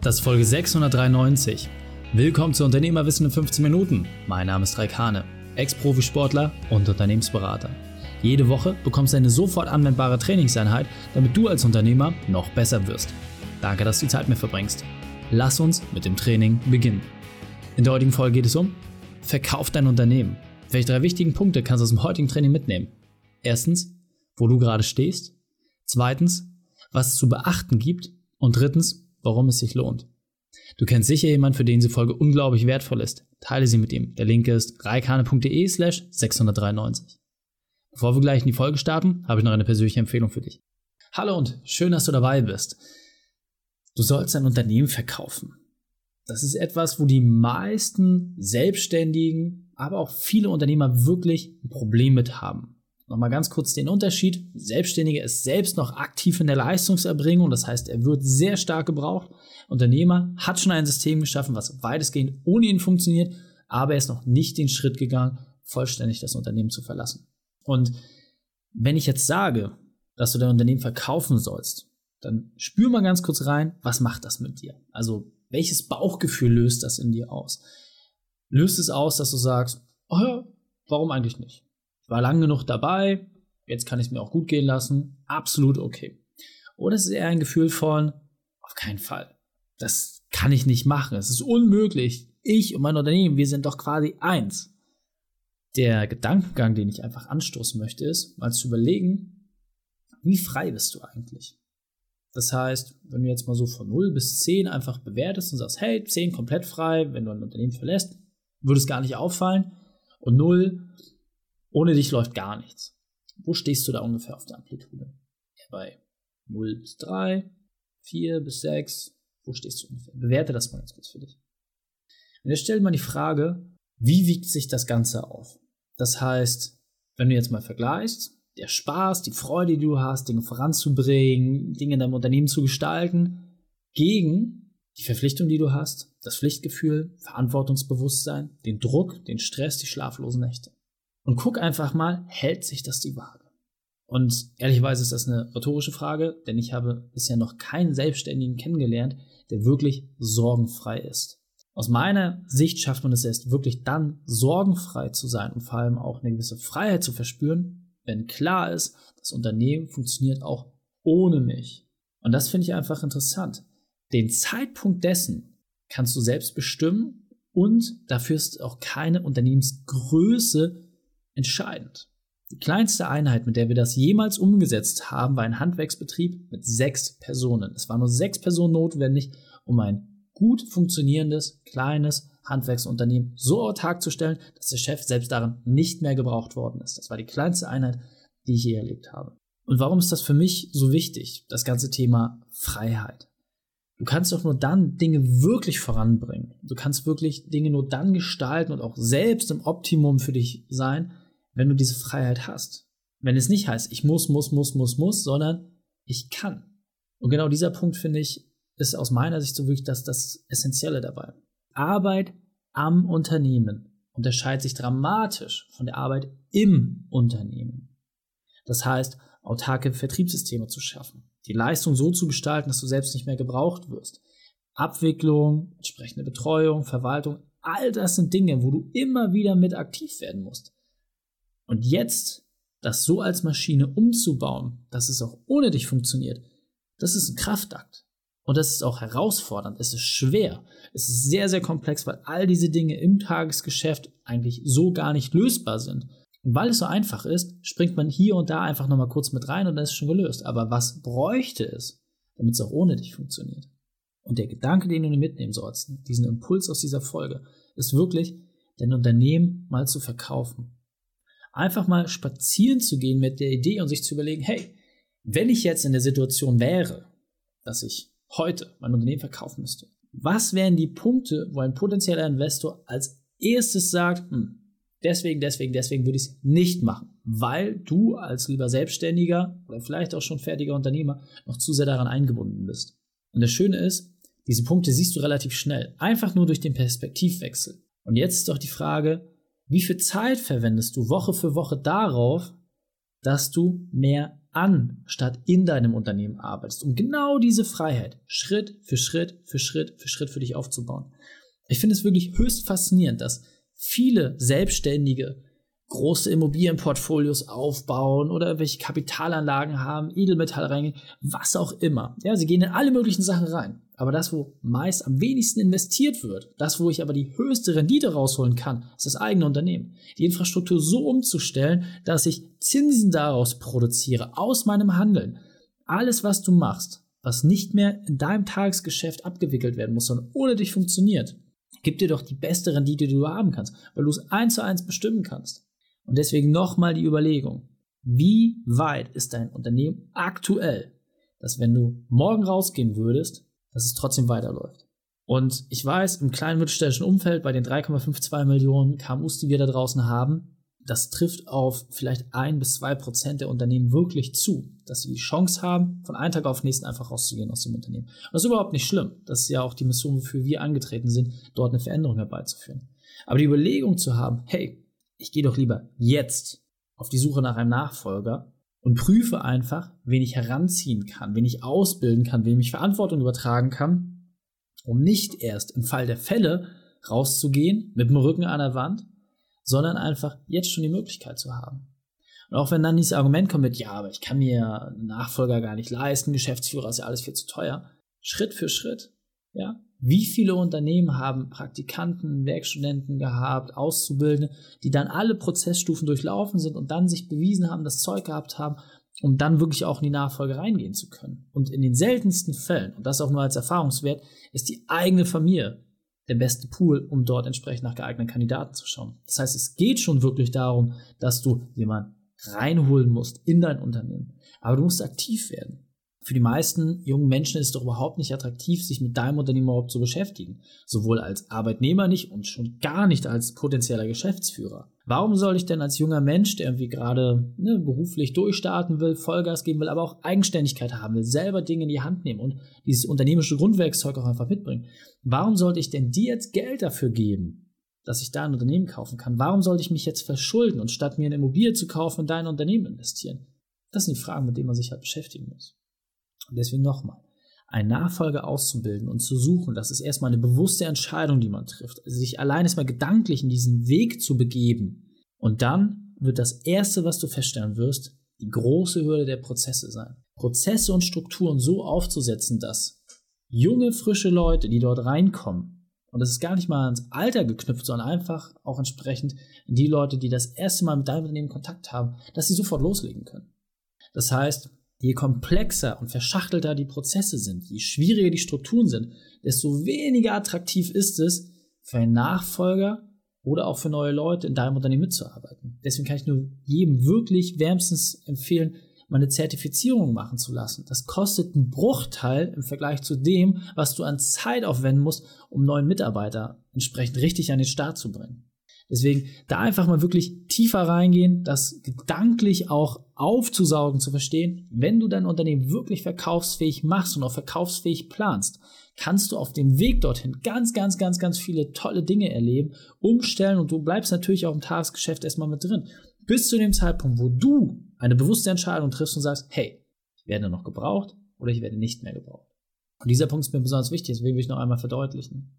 Das ist Folge 693. Willkommen zu Unternehmerwissen in 15 Minuten. Mein Name ist Raik Hane, Ex-Profisportler und Unternehmensberater. Jede Woche bekommst du eine sofort anwendbare Trainingseinheit, damit du als Unternehmer noch besser wirst. Danke, dass du die Zeit mit verbringst. Lass uns mit dem Training beginnen. In der heutigen Folge geht es um Verkauf dein Unternehmen. Welche drei wichtigen Punkte kannst du aus dem heutigen Training mitnehmen? Erstens, wo du gerade stehst. Zweitens, was es zu beachten gibt. Und drittens, warum es sich lohnt. Du kennst sicher jemanden, für den diese Folge unglaublich wertvoll ist. Teile sie mit ihm. Der Link ist reikane.de slash 693. Bevor wir gleich in die Folge starten, habe ich noch eine persönliche Empfehlung für dich. Hallo und schön, dass du dabei bist. Du sollst dein Unternehmen verkaufen. Das ist etwas, wo die meisten Selbstständigen, aber auch viele Unternehmer wirklich ein Problem mit haben. Nochmal ganz kurz den Unterschied. Selbstständiger ist selbst noch aktiv in der Leistungserbringung, das heißt, er wird sehr stark gebraucht. Unternehmer hat schon ein System geschaffen, was weitestgehend ohne ihn funktioniert, aber er ist noch nicht den Schritt gegangen, vollständig das Unternehmen zu verlassen. Und wenn ich jetzt sage, dass du dein Unternehmen verkaufen sollst, dann spür mal ganz kurz rein, was macht das mit dir? Also, welches Bauchgefühl löst das in dir aus? Löst es aus, dass du sagst, oh ja, warum eigentlich nicht? War lang genug dabei, jetzt kann ich es mir auch gut gehen lassen, absolut okay. Oder es ist eher ein Gefühl von, auf keinen Fall. Das kann ich nicht machen. Es ist unmöglich. Ich und mein Unternehmen, wir sind doch quasi eins. Der Gedankengang, den ich einfach anstoßen möchte, ist, mal zu überlegen, wie frei bist du eigentlich? Das heißt, wenn du jetzt mal so von 0 bis 10 einfach bewertest und sagst, hey, 10 komplett frei, wenn du ein Unternehmen verlässt, würde es gar nicht auffallen. Und 0 ohne dich läuft gar nichts. Wo stehst du da ungefähr auf der Amplitude? Ja, bei 0 bis 3, 4 bis 6. Wo stehst du ungefähr? Bewerte das mal ganz kurz für dich. Und jetzt stellt man die Frage, wie wiegt sich das Ganze auf? Das heißt, wenn du jetzt mal vergleichst, der Spaß, die Freude, die du hast, Dinge voranzubringen, Dinge in deinem Unternehmen zu gestalten, gegen die Verpflichtung, die du hast, das Pflichtgefühl, Verantwortungsbewusstsein, den Druck, den Stress, die schlaflosen Nächte. Und guck einfach mal, hält sich das die Waage? Und ehrlicherweise ist das eine rhetorische Frage, denn ich habe bisher noch keinen Selbstständigen kennengelernt, der wirklich sorgenfrei ist. Aus meiner Sicht schafft man es erst wirklich dann, sorgenfrei zu sein und vor allem auch eine gewisse Freiheit zu verspüren, wenn klar ist, das Unternehmen funktioniert auch ohne mich. Und das finde ich einfach interessant. Den Zeitpunkt dessen kannst du selbst bestimmen und dafür ist auch keine Unternehmensgröße entscheidend. Die kleinste Einheit, mit der wir das jemals umgesetzt haben, war ein Handwerksbetrieb mit sechs Personen. Es waren nur sechs Personen notwendig, um ein gut funktionierendes, kleines Handwerksunternehmen so autark zu stellen, dass der Chef selbst darin nicht mehr gebraucht worden ist. Das war die kleinste Einheit, die ich je erlebt habe. Und warum ist das für mich so wichtig, das ganze Thema Freiheit? Du kannst doch nur dann Dinge wirklich voranbringen. Du kannst wirklich Dinge nur dann gestalten und auch selbst im Optimum für dich sein, wenn du diese Freiheit hast. Wenn es nicht heißt, ich muss, muss, muss, muss, muss, sondern ich kann. Und genau dieser Punkt, finde ich, ist aus meiner Sicht so wirklich das, das Essentielle dabei. Arbeit am Unternehmen unterscheidet sich dramatisch von der Arbeit im Unternehmen. Das heißt, autarke Vertriebssysteme zu schaffen, die Leistung so zu gestalten, dass du selbst nicht mehr gebraucht wirst. Abwicklung, entsprechende Betreuung, Verwaltung, all das sind Dinge, wo du immer wieder mit aktiv werden musst. Und jetzt das so als Maschine umzubauen, dass es auch ohne dich funktioniert, das ist ein Kraftakt. Und das ist auch herausfordernd, es ist schwer, es ist sehr, sehr komplex, weil all diese Dinge im Tagesgeschäft eigentlich so gar nicht lösbar sind. Und weil es so einfach ist, springt man hier und da einfach nochmal kurz mit rein und dann ist es schon gelöst. Aber was bräuchte es, damit es auch ohne dich funktioniert? Und der Gedanke, den du mitnehmen sollst, diesen Impuls aus dieser Folge, ist wirklich, dein Unternehmen mal zu verkaufen einfach mal spazieren zu gehen mit der Idee und sich zu überlegen, hey, wenn ich jetzt in der Situation wäre, dass ich heute mein Unternehmen verkaufen müsste, was wären die Punkte, wo ein potenzieller Investor als erstes sagt, hm, deswegen, deswegen, deswegen würde ich es nicht machen, weil du als lieber Selbstständiger oder vielleicht auch schon fertiger Unternehmer noch zu sehr daran eingebunden bist. Und das Schöne ist, diese Punkte siehst du relativ schnell, einfach nur durch den Perspektivwechsel. Und jetzt ist doch die Frage, wie viel Zeit verwendest du Woche für Woche darauf, dass du mehr an statt in deinem Unternehmen arbeitest, um genau diese Freiheit Schritt für Schritt für Schritt für Schritt für dich aufzubauen. Ich finde es wirklich höchst faszinierend, dass viele Selbstständige große Immobilienportfolios aufbauen oder welche Kapitalanlagen haben, Edelmetalle reingehen, was auch immer. Ja, sie gehen in alle möglichen Sachen rein. Aber das, wo meist am wenigsten investiert wird, das, wo ich aber die höchste Rendite rausholen kann, ist das eigene Unternehmen. Die Infrastruktur so umzustellen, dass ich Zinsen daraus produziere, aus meinem Handeln. Alles, was du machst, was nicht mehr in deinem Tagesgeschäft abgewickelt werden muss, sondern ohne dich funktioniert, gibt dir doch die beste Rendite, die du haben kannst, weil du es eins zu eins bestimmen kannst. Und deswegen nochmal die Überlegung, wie weit ist dein Unternehmen aktuell, dass wenn du morgen rausgehen würdest, dass es trotzdem weiterläuft. Und ich weiß, im kleinen mittelständischen Umfeld, bei den 3,52 Millionen KMUs, die wir da draußen haben, das trifft auf vielleicht ein bis zwei Prozent der Unternehmen wirklich zu, dass sie die Chance haben, von einem Tag auf den nächsten einfach rauszugehen aus dem Unternehmen. Und das ist überhaupt nicht schlimm. Das ist ja auch die Mission, wofür wir angetreten sind, dort eine Veränderung herbeizuführen. Aber die Überlegung zu haben, hey, ich gehe doch lieber jetzt auf die Suche nach einem Nachfolger und prüfe einfach, wen ich heranziehen kann, wen ich ausbilden kann, wem ich Verantwortung übertragen kann, um nicht erst im Fall der Fälle rauszugehen mit dem Rücken an der Wand, sondern einfach jetzt schon die Möglichkeit zu haben. Und auch wenn dann dieses Argument kommt mit, ja, aber ich kann mir Nachfolger gar nicht leisten, Geschäftsführer ist ja alles viel zu teuer, Schritt für Schritt, ja, wie viele Unternehmen haben Praktikanten, Werkstudenten gehabt, Auszubildende, die dann alle Prozessstufen durchlaufen sind und dann sich bewiesen haben, das Zeug gehabt haben, um dann wirklich auch in die Nachfolge reingehen zu können. Und in den seltensten Fällen, und das auch nur als Erfahrungswert, ist die eigene Familie der beste Pool, um dort entsprechend nach geeigneten Kandidaten zu schauen. Das heißt, es geht schon wirklich darum, dass du jemanden reinholen musst in dein Unternehmen. Aber du musst aktiv werden für die meisten jungen Menschen ist es doch überhaupt nicht attraktiv, sich mit deinem Unternehmen überhaupt zu beschäftigen. Sowohl als Arbeitnehmer nicht und schon gar nicht als potenzieller Geschäftsführer. Warum soll ich denn als junger Mensch, der irgendwie gerade ne, beruflich durchstarten will, Vollgas geben will, aber auch Eigenständigkeit haben will, selber Dinge in die Hand nehmen und dieses unternehmerische Grundwerkszeug auch einfach mitbringen, warum sollte ich denn dir jetzt Geld dafür geben, dass ich da ein Unternehmen kaufen kann? Warum sollte ich mich jetzt verschulden und statt mir eine Immobilie zu kaufen in dein Unternehmen investieren? Das sind die Fragen, mit denen man sich halt beschäftigen muss. Und deswegen nochmal, einen Nachfolger auszubilden und zu suchen, das ist erstmal eine bewusste Entscheidung, die man trifft. Also sich allein erstmal gedanklich in diesen Weg zu begeben. Und dann wird das Erste, was du feststellen wirst, die große Hürde der Prozesse sein. Prozesse und Strukturen so aufzusetzen, dass junge, frische Leute, die dort reinkommen, und das ist gar nicht mal ans Alter geknüpft, sondern einfach auch entsprechend die Leute, die das erste Mal mit deinem Unternehmen Kontakt haben, dass sie sofort loslegen können. Das heißt, Je komplexer und verschachtelter die Prozesse sind, je schwieriger die Strukturen sind, desto weniger attraktiv ist es, für einen Nachfolger oder auch für neue Leute in deinem Unternehmen mitzuarbeiten. Deswegen kann ich nur jedem wirklich wärmstens empfehlen, mal eine Zertifizierung machen zu lassen. Das kostet einen Bruchteil im Vergleich zu dem, was du an Zeit aufwenden musst, um neuen Mitarbeiter entsprechend richtig an den Start zu bringen. Deswegen da einfach mal wirklich tiefer reingehen, das gedanklich auch aufzusaugen, zu verstehen, wenn du dein Unternehmen wirklich verkaufsfähig machst und auch verkaufsfähig planst, kannst du auf dem Weg dorthin ganz, ganz, ganz, ganz viele tolle Dinge erleben, umstellen und du bleibst natürlich auch im Tagesgeschäft erstmal mit drin. Bis zu dem Zeitpunkt, wo du eine bewusste Entscheidung triffst und sagst, hey, ich werde noch gebraucht oder ich werde nicht mehr gebraucht. Und dieser Punkt ist mir besonders wichtig, das will ich noch einmal verdeutlichen.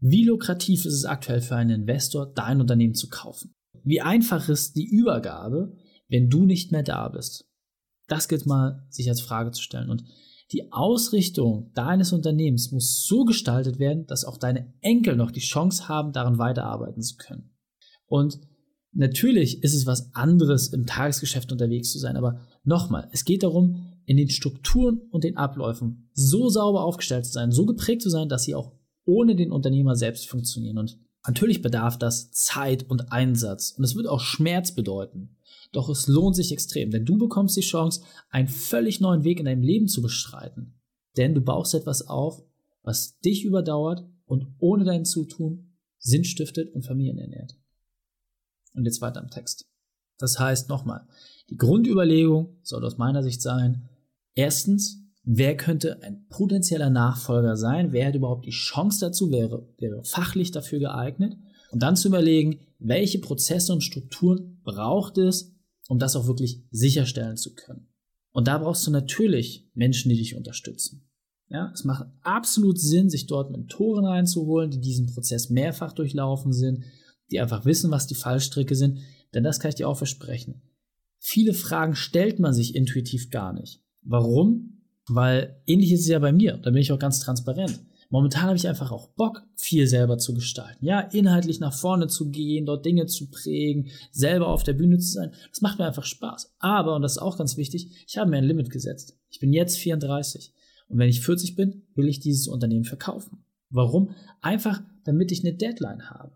Wie lukrativ ist es aktuell für einen Investor, dein Unternehmen zu kaufen? Wie einfach ist die Übergabe, wenn du nicht mehr da bist? Das gilt mal sich als Frage zu stellen. Und die Ausrichtung deines Unternehmens muss so gestaltet werden, dass auch deine Enkel noch die Chance haben, daran weiterarbeiten zu können. Und natürlich ist es was anderes, im Tagesgeschäft unterwegs zu sein, aber nochmal, es geht darum, in den Strukturen und den Abläufen so sauber aufgestellt zu sein, so geprägt zu sein, dass sie auch ohne den Unternehmer selbst funktionieren. Und natürlich bedarf das Zeit und Einsatz. Und es wird auch Schmerz bedeuten. Doch es lohnt sich extrem, denn du bekommst die Chance, einen völlig neuen Weg in deinem Leben zu bestreiten. Denn du baust etwas auf, was dich überdauert und ohne dein Zutun Sinn stiftet und Familien ernährt. Und jetzt weiter im Text. Das heißt nochmal, die Grundüberlegung soll aus meiner Sicht sein, erstens, wer könnte ein potenzieller Nachfolger sein, wer hat überhaupt die Chance dazu, wäre, wäre fachlich dafür geeignet und dann zu überlegen, welche Prozesse und Strukturen braucht es, um das auch wirklich sicherstellen zu können. Und da brauchst du natürlich Menschen, die dich unterstützen. Ja, es macht absolut Sinn, sich dort Mentoren reinzuholen, die diesen Prozess mehrfach durchlaufen sind, die einfach wissen, was die Fallstricke sind, denn das kann ich dir auch versprechen. Viele Fragen stellt man sich intuitiv gar nicht. Warum? Weil ähnlich ist es ja bei mir, da bin ich auch ganz transparent. Momentan habe ich einfach auch Bock, viel selber zu gestalten. Ja, inhaltlich nach vorne zu gehen, dort Dinge zu prägen, selber auf der Bühne zu sein. Das macht mir einfach Spaß. Aber, und das ist auch ganz wichtig, ich habe mir ein Limit gesetzt. Ich bin jetzt 34. Und wenn ich 40 bin, will ich dieses Unternehmen verkaufen. Warum? Einfach, damit ich eine Deadline habe.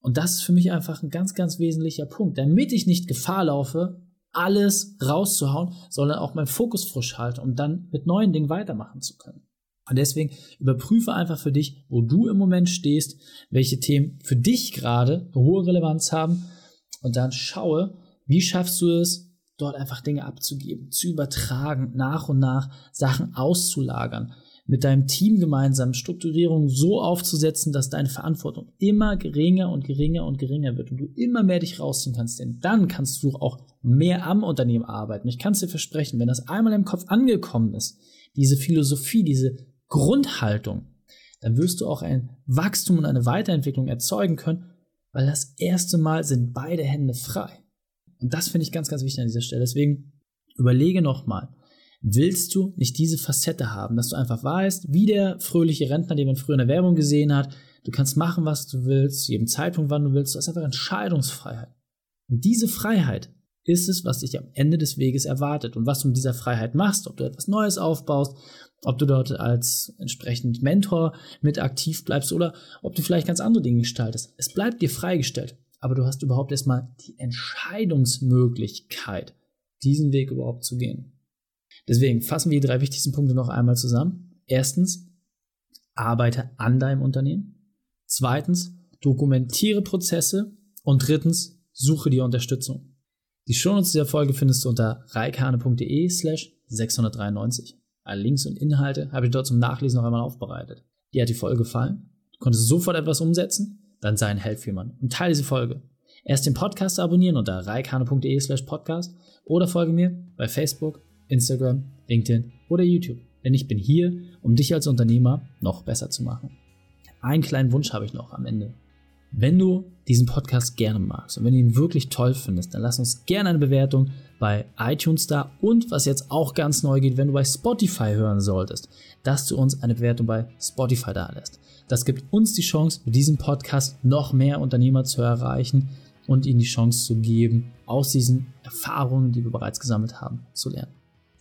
Und das ist für mich einfach ein ganz, ganz wesentlicher Punkt. Damit ich nicht Gefahr laufe, alles rauszuhauen, sondern auch meinen Fokus frisch halte, um dann mit neuen Dingen weitermachen zu können. Und deswegen überprüfe einfach für dich, wo du im Moment stehst, welche Themen für dich gerade hohe Relevanz haben und dann schaue, wie schaffst du es, dort einfach Dinge abzugeben, zu übertragen, nach und nach Sachen auszulagern, mit deinem Team gemeinsam Strukturierung so aufzusetzen, dass deine Verantwortung immer geringer und geringer und geringer wird und du immer mehr dich rausziehen kannst, denn dann kannst du auch mehr am Unternehmen arbeiten. Ich kann es dir versprechen, wenn das einmal im Kopf angekommen ist, diese Philosophie, diese Grundhaltung, dann wirst du auch ein Wachstum und eine Weiterentwicklung erzeugen können, weil das erste Mal sind beide Hände frei. Und das finde ich ganz, ganz wichtig an dieser Stelle. Deswegen überlege nochmal, willst du nicht diese Facette haben, dass du einfach weißt, wie der fröhliche Rentner, den man früher in der Werbung gesehen hat, du kannst machen, was du willst, zu jedem Zeitpunkt, wann du willst, du hast einfach Entscheidungsfreiheit. Und diese Freiheit ist es, was dich am Ende des Weges erwartet und was du mit dieser Freiheit machst, ob du etwas Neues aufbaust, ob du dort als entsprechend Mentor mit aktiv bleibst oder ob du vielleicht ganz andere Dinge gestaltest. Es bleibt dir freigestellt, aber du hast überhaupt erstmal die Entscheidungsmöglichkeit, diesen Weg überhaupt zu gehen. Deswegen fassen wir die drei wichtigsten Punkte noch einmal zusammen. Erstens, arbeite an deinem Unternehmen. Zweitens, dokumentiere Prozesse. Und drittens, suche dir Unterstützung. Die Shownotes dieser Folge findest du unter reikane.de slash 693. Alle Links und Inhalte habe ich dort zum Nachlesen noch einmal aufbereitet. Dir hat die Folge gefallen? Du konntest sofort etwas umsetzen? Dann sei ein Held für jemanden und teile diese Folge. Erst den Podcast abonnieren unter reikane.de slash podcast oder folge mir bei Facebook, Instagram, LinkedIn oder YouTube. Denn ich bin hier, um dich als Unternehmer noch besser zu machen. Einen kleinen Wunsch habe ich noch am Ende. Wenn du diesen Podcast gerne magst und wenn du ihn wirklich toll findest, dann lass uns gerne eine Bewertung bei iTunes da und was jetzt auch ganz neu geht, wenn du bei Spotify hören solltest, dass du uns eine Bewertung bei Spotify da lässt. Das gibt uns die Chance, mit diesem Podcast noch mehr Unternehmer zu erreichen und ihnen die Chance zu geben, aus diesen Erfahrungen, die wir bereits gesammelt haben, zu lernen.